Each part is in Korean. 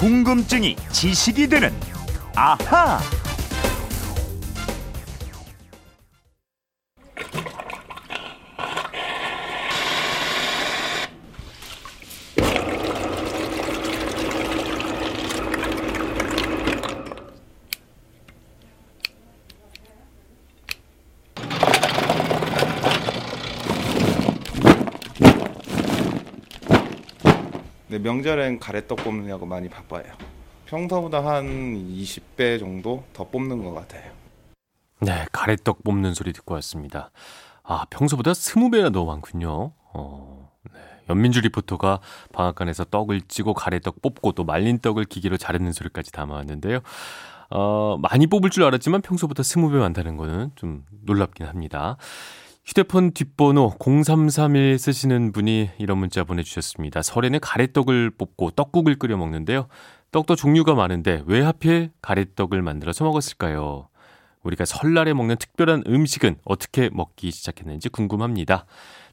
궁금증이 지식이 되는 아하. 명절엔 가래떡 뽑느냐고 많이 바빠요. 평소보다 한 20배 정도 더 뽑는 것 같아요. 네, 가래떡 뽑는 소리 듣고 왔습니다. 아, 평소보다 20배나 더 많군요. 어, 네. 연민주 리포터가 방앗간에서 떡을 찌고 가래떡 뽑고 또 말린 떡을 기계로 자르는 소리까지 담아왔는데요. 어, 많이 뽑을 줄 알았지만 평소보다 20배 많다는 거는 좀 놀랍긴 합니다. 휴대폰 뒷번호 0331 쓰시는 분이 이런 문자 보내주셨습니다. 설에는 가래떡을 뽑고 떡국을 끓여 먹는데요. 떡도 종류가 많은데 왜 하필 가래떡을 만들어서 먹었을까요? 우리가 설날에 먹는 특별한 음식은 어떻게 먹기 시작했는지 궁금합니다.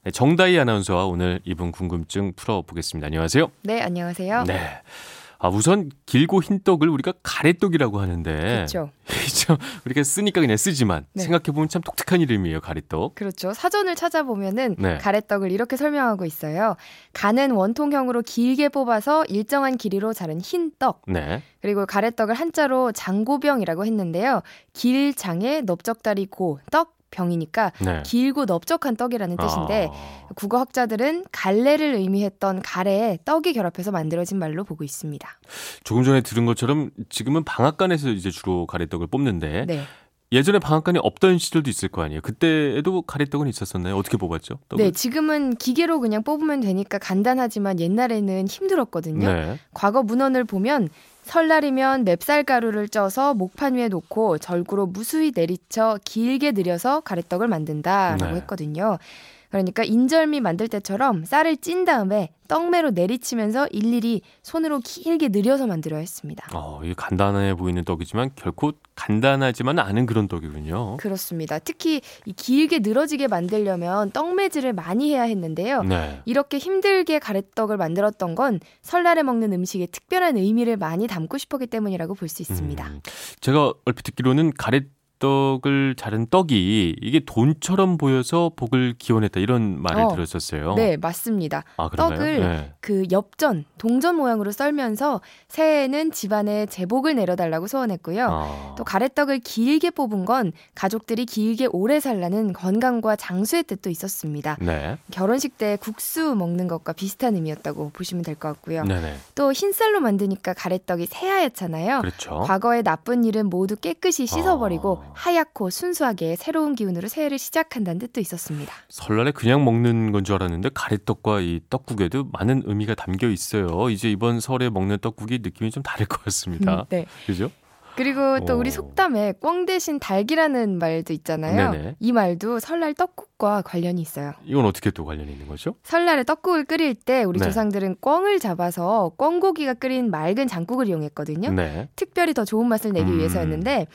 네, 정다희 아나운서와 오늘 이분 궁금증 풀어보겠습니다. 안녕하세요. 네, 안녕하세요. 네. 아, 우선 길고 흰 떡을 우리가 가래떡이라고 하는데. 그렇죠. 우리가 쓰니까 그냥 쓰지만 네. 생각해보면 참 독특한 이름이에요, 가래떡. 그렇죠. 사전을 찾아보면은 네. 가래떡을 이렇게 설명하고 있어요. 가는 원통형으로 길게 뽑아서 일정한 길이로 자른 흰 떡. 네. 그리고 가래떡을 한자로 장고병이라고 했는데요. 길 장에 넓적다리 고, 떡 병이니까 네. 길고 넓적한 떡이라는 뜻인데 아, 국어 학자들은 갈래를 의미했던 가래에 떡이 결합해서 만들어진 말로 보고 있습니다. 조금 전에 들은 것처럼 지금은 방앗간에서 이제 주로 가래떡을 뽑는데 네. 예전에 방앗간이 없던 시절도 있을 거 아니에요. 그때에도 가래떡은 있었었나요? 어떻게 뽑았죠? 떡을? 네, 지금은 기계로 그냥 뽑으면 되니까 간단하지만 옛날에는 힘들었거든요. 네. 과거 문헌을 보면 설날이면 맵쌀 가루를 쪄서 목판 위에 놓고 절구로 무수히 내리쳐 길게 늘여서 가래떡을 만든다라고 네. 했거든요. 그러니까 인절미 만들 때처럼 쌀을 찐 다음에 떡매로 내리치면서 일일이 손으로 길게 늘여서 만들어야 했습니다. 어, 이게 간단해 보이는 떡이지만 결코 간단하지만 않은 그런 떡이군요. 그렇습니다. 특히 이 길게 늘어지게 만들려면 떡매질을 많이 해야 했는데요. 네. 이렇게 힘들게 가래떡을 만들었던 건 설날에 먹는 음식에 특별한 의미를 많이 담고 싶었기 때문이라고 볼 수 있습니다. 음, 제가 얼핏 듣기로는 가래떡 을 자른 떡이 이게 돈처럼 보여서 복을 기원했다 이런 말을 어, 들었었어요. 네, 맞습니다. 아? 떡을 네. 그 엽전, 동전 모양으로 썰면서 새해에는 집안에 제복을 내려달라고 소원했고요. 아, 또 가래떡을 길게 뽑은 건 가족들이 길게 오래 살라는 건강과 장수의 뜻도 있었습니다. 네. 결혼식 때 국수 먹는 것과 비슷한 의미였다고 보시면 될 것 같고요. 네네. 또 흰쌀로 만드니까 가래떡이 새하얗잖아요. 그렇죠. 과거의 나쁜 일은 모두 깨끗이 씻어버리고 아. 하얗고 순수하게 새로운 기운으로 새해를 시작한다는 뜻도 있었습니다. 설날에 그냥 먹는 건 줄 알았는데 가래떡과 이 떡국에도 많은 의미가 담겨 있어요. 이제 이번 설에 먹는 떡국이 느낌이 좀 다를 것 같습니다. 네. 그죠? 그리고 또 오. 우리 속담에 꽝 대신 닭이라는 말도 있잖아요. 네네. 이 말도 설날 떡국과 관련이 있어요. 이건 어떻게 또 관련이 있는 거죠? 설날에 떡국을 끓일 때 우리 네. 조상들은 꽝을 잡아서 꽝고기가 끓인 맑은 장국을 이용했거든요. 네. 특별히 더 좋은 맛을 내기 음. 위해서였는데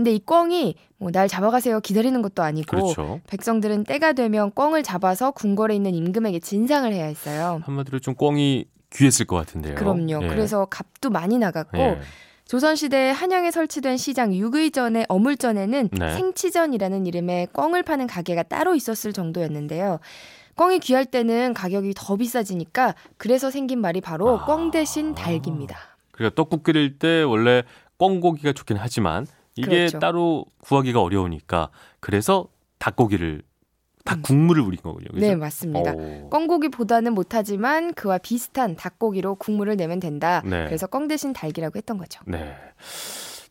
근데 이 꽝이 뭐 날 잡아가세요 기다리는 것도 아니고 그렇죠. 백성들은 때가 되면 꽝을 잡아서 궁궐에 있는 임금에게 진상을 해야 했어요. 한마디로 좀 꽝이 귀했을 것 같은데요. 그럼요. 예. 그래서 값도 많이 나갔고 예. 조선시대 한양에 설치된 시장 육의전의 어물전에는 네. 생치전이라는 이름의 꽝을 파는 가게가 따로 있었을 정도였는데요. 꽝이 귀할 때는 가격이 더 비싸지니까 그래서 생긴 말이 바로 아. 꽝 대신 닭입니다. 그러니까 떡국 끓일 때 원래 꽝고기가 좋긴 하지만 이게 그렇죠. 따로 구하기가 어려우니까 그래서 닭고기를 닭 국물을 우린 거군요. 그죠? 네, 맞습니다. 오. 꽝고기보다는 못하지만 그와 비슷한 닭고기로 국물을 내면 된다. 네. 그래서 꽝 대신 닭이라고 했던 거죠. 네.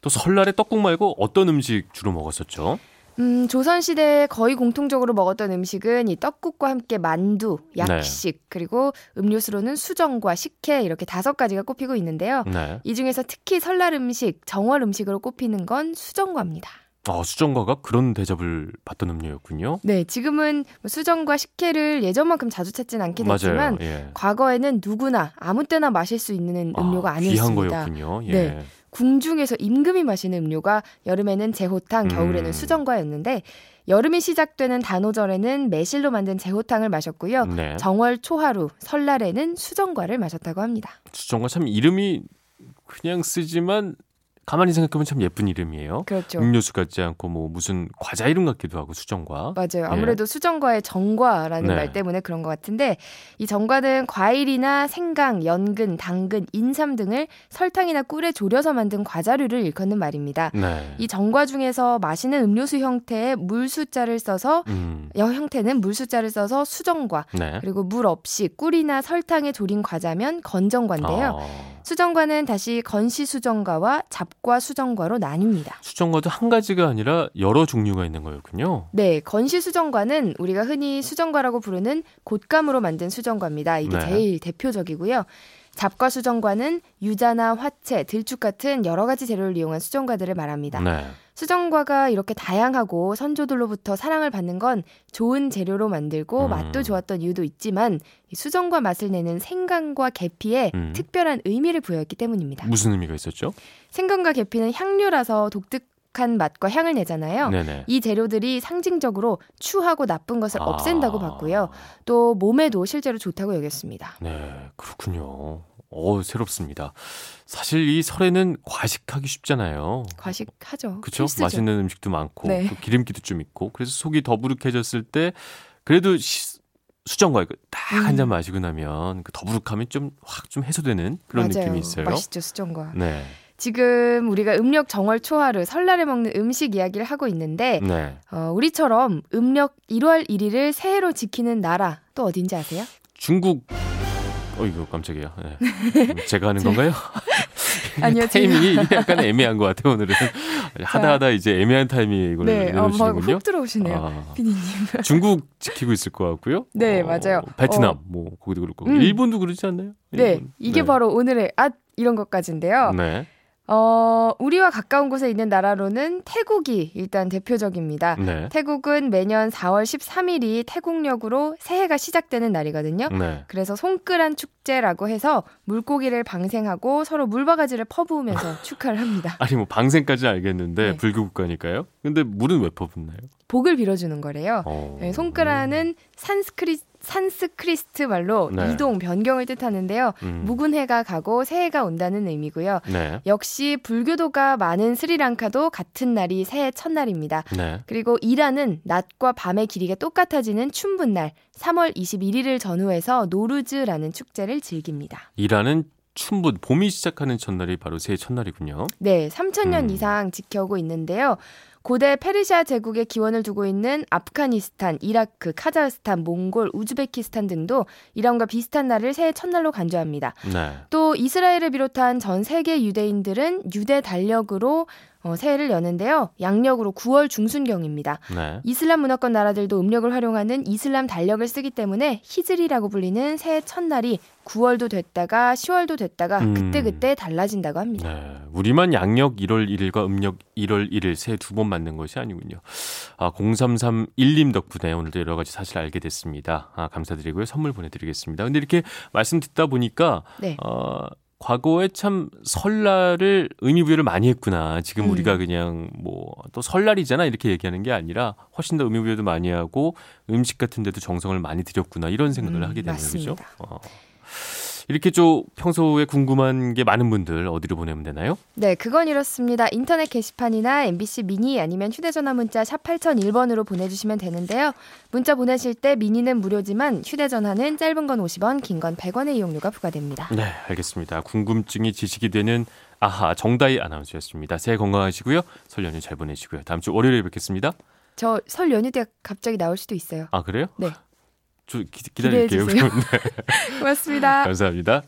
또 설날에 떡국 말고 어떤 음식 주로 먹었었죠? 음, 조선시대에 거의 공통적으로 먹었던 음식은 이 떡국과 함께 만두, 약식, 네. 그리고 음료수로는 수정과 식혜 이렇게 다섯 가지가 꼽히고 있는데요. 네. 이 중에서 특히 설날 음식, 정월 음식으로 꼽히는 건 수정과입니다. 아, 수정과가 그런 대접을 받던 음료였군요. 네, 지금은 뭐 수정과 식혜를 예전만큼 자주 찾진 않게 됐지만. 예. 과거에는 누구나 아무 때나 마실 수 있는 음료가 아, 아, 니었 귀한 습니다 거였군요. 예. 네. 궁중에서 임금이 마시는 음료가 여름에는 제호탕, 겨울에는 음. 수정과였는데 여름이 시작되는 단오절에는 매실로 만든 제호탕을 마셨고요. 네. 정월 초하루, 설날에는 수정과를 마셨다고 합니다. 수정과 참 이름이 그냥 쓰지만 가만히 생각해보면 참 예쁜 이름이에요. 그렇죠. 음료수 같지 않고 뭐 무슨 과자 이름 같기도 하고 수정과. 맞아요. 아무래도 수정과의 정과라는 네. 말 때문에 그런 것 같은데 이 정과는 과일이나 생강, 연근, 당근, 인삼 등을 설탕이나 꿀에 졸여서 만든 과자류를 일컫는 말입니다. 네. 이 정과 중에서 마시는 음료수 형태의 물 숫자를 써서 음. 여 형태는 물 숫자를 써서 수정과 네. 그리고 물 없이 꿀이나 설탕에 졸인 과자면 건정과인데요. 아, 수정과는 다시 건시 수정과와 잡과 수정과로 나뉩니다. 수정과도 한 가지가 아니라 여러 종류가 있는 거였군요. 네, 건시 수정과는 우리가 흔히 수정과라고 부르는 곶감으로 만든 수정과입니다. 이게 네. 제일 대표적이고요. 잡과 수정과는 유자나 화채, 들쭉 같은 여러 가지 재료를 이용한 수정과들을 말합니다. 네. 수정과가 이렇게 다양하고 선조들로부터 사랑을 받는 건 좋은 재료로 만들고 음. 맛도 좋았던 이유도 있지만 이 수정과 맛을 내는 생강과 계피에 음. 특별한 의미를 부여했기 때문입니다. 무슨 의미가 있었죠? 생강과 계피는 향료라서 독특 한 맛과 향을 내잖아요. 네네. 이 재료들이 상징적으로 추하고 나쁜 것을 아. 없앤다고 봤고요. 또 몸에도 실제로 좋다고 여겼습니다. 네, 그렇군요. 어, 새롭습니다. 사실 이 설에는 과식하기 쉽잖아요. 과식하죠. 그렇죠? 맛있는 음식도 많고 네. 또 기름기도 좀 있고 그래서 속이 더부룩해졌을 때 그래도 시- 수정과 이거 딱 한잔 음. 마시고 나면 그 더부룩함이 좀 확 좀 해소되는 그런 맞아요. 느낌이 있어요. 맛있죠 수정과. 네, 지금 우리가 음력 정월 초하루 설날에 먹는 음식 이야기를 하고 있는데 네. 어, 우리처럼 음력 1월 1일을 새해로 지키는 나라 또 어딘지 아세요? 중국 어 이거 깜짝이야. 네. 음, 제가 하는 건가요? 아니요, 타이밍이 약간 애매한 것 같아요 오늘은 하다 하다 이제 애매한 타이밍에 이걸 네, 어, 막 내놓으시는군요. 훅 들어오시네요. 아, 피디님. 중국 지키고 있을 것 같고요. 네, 어, 맞아요. 베트남 어. 뭐 거기도 그렇고 음. 일본도 그러지 않나요? 네, 일본. 이게 네. 바로 오늘의 앗 이런 것까지인데요. 네. 어, 우리와 가까운 곳에 있는 나라로는 태국이 일단 대표적입니다. 네. 태국은 매년 4월 13일이 태국력으로 새해가 시작되는 날이거든요. 네. 그래서 손끄란 축제라고 해서 물고기를 방생하고 서로 물바가지를 퍼부으면서 축하를 합니다. 아니 뭐 방생까지는 알겠는데 네. 불교 국가니까요. 근데 물은 왜 퍼붓나요? 복을 빌어주는 거래요. 어. 네, 손끄라는 산스크리, 산스크리스트 말로 네. 이동, 변경을 뜻하는데요. 음. 묵은 해가 가고 새해가 온다는 의미고요. 네. 역시 불교도가 많은 스리랑카도 같은 날이 새해 첫날입니다. 네. 그리고 이란은 낮과 밤의 길이가 똑같아지는 춘분날 3월 21일을 전후해서 노르즈라는 축제를 즐깁니다. 이란은 춘분 봄이 시작하는 첫날이 바로 새해 첫날이군요. 네, 3천년 음. 이상 지켜오고 있는데요. 고대 페르시아 제국의 기원을 두고 있는 아프가니스탄, 이라크, 카자흐스탄, 몽골, 우즈베키스탄 등도 이란과 비슷한 날을 새해 첫날로 간주합니다. 네. 또 이스라엘을 비롯한 전 세계 유대인들은 유대 달력으로 어, 새해를 여는데요. 양력으로 9월 중순경입니다. 네. 이슬람 문화권 나라들도 음력을 활용하는 이슬람 달력을 쓰기 때문에 히즈리라고 불리는 새해 첫날이 9월도 됐다가 10월도 됐다가 음. 그때그때 달라진다고 합니다. 네. 우리만 양력 1월 1일과 음력 1월 1일 새해 두 번 맞는 것이 아니군요. 아, 0331님 덕분에 오늘도 여러 가지 사실 알게 됐습니다. 아, 감사드리고요. 선물 보내드리겠습니다. 근데 이렇게 말씀 듣다 보니까 네. 어, 과거에 참 설날을 의미 부여를 많이 했구나. 지금 음. 우리가 그냥 뭐 또 설날이잖아 이렇게 얘기하는 게 아니라 훨씬 더 의미 부여도 많이 하고 음식 같은 데도 정성을 많이 들였구나 이런 생각을 음, 하게 되는 맞습니다. 거죠. 어. 이렇게 좀 평소에 궁금한 게 많은 분들 어디로 보내면 되나요? 네, 그건 이렇습니다. 인터넷 게시판이나 MBC 미니 아니면 휴대전화 문자 샵 8001번으로 보내주시면 되는데요. 문자 보내실 때 미니는 무료지만 휴대전화는 짧은 건 50원, 긴 건 100원의 이용료가 부과됩니다. 네, 알겠습니다. 궁금증이 지식이 되는 아하 정다희 아나운서였습니다. 새해 건강하시고요. 설 연휴 잘 보내시고요. 다음 주 월요일에 뵙겠습니다. 저 설 연휴 때 갑자기 나올 수도 있어요. 아 그래요? 네. 저 기, 기다릴게요. 네, 고맙습니다. 감사합니다.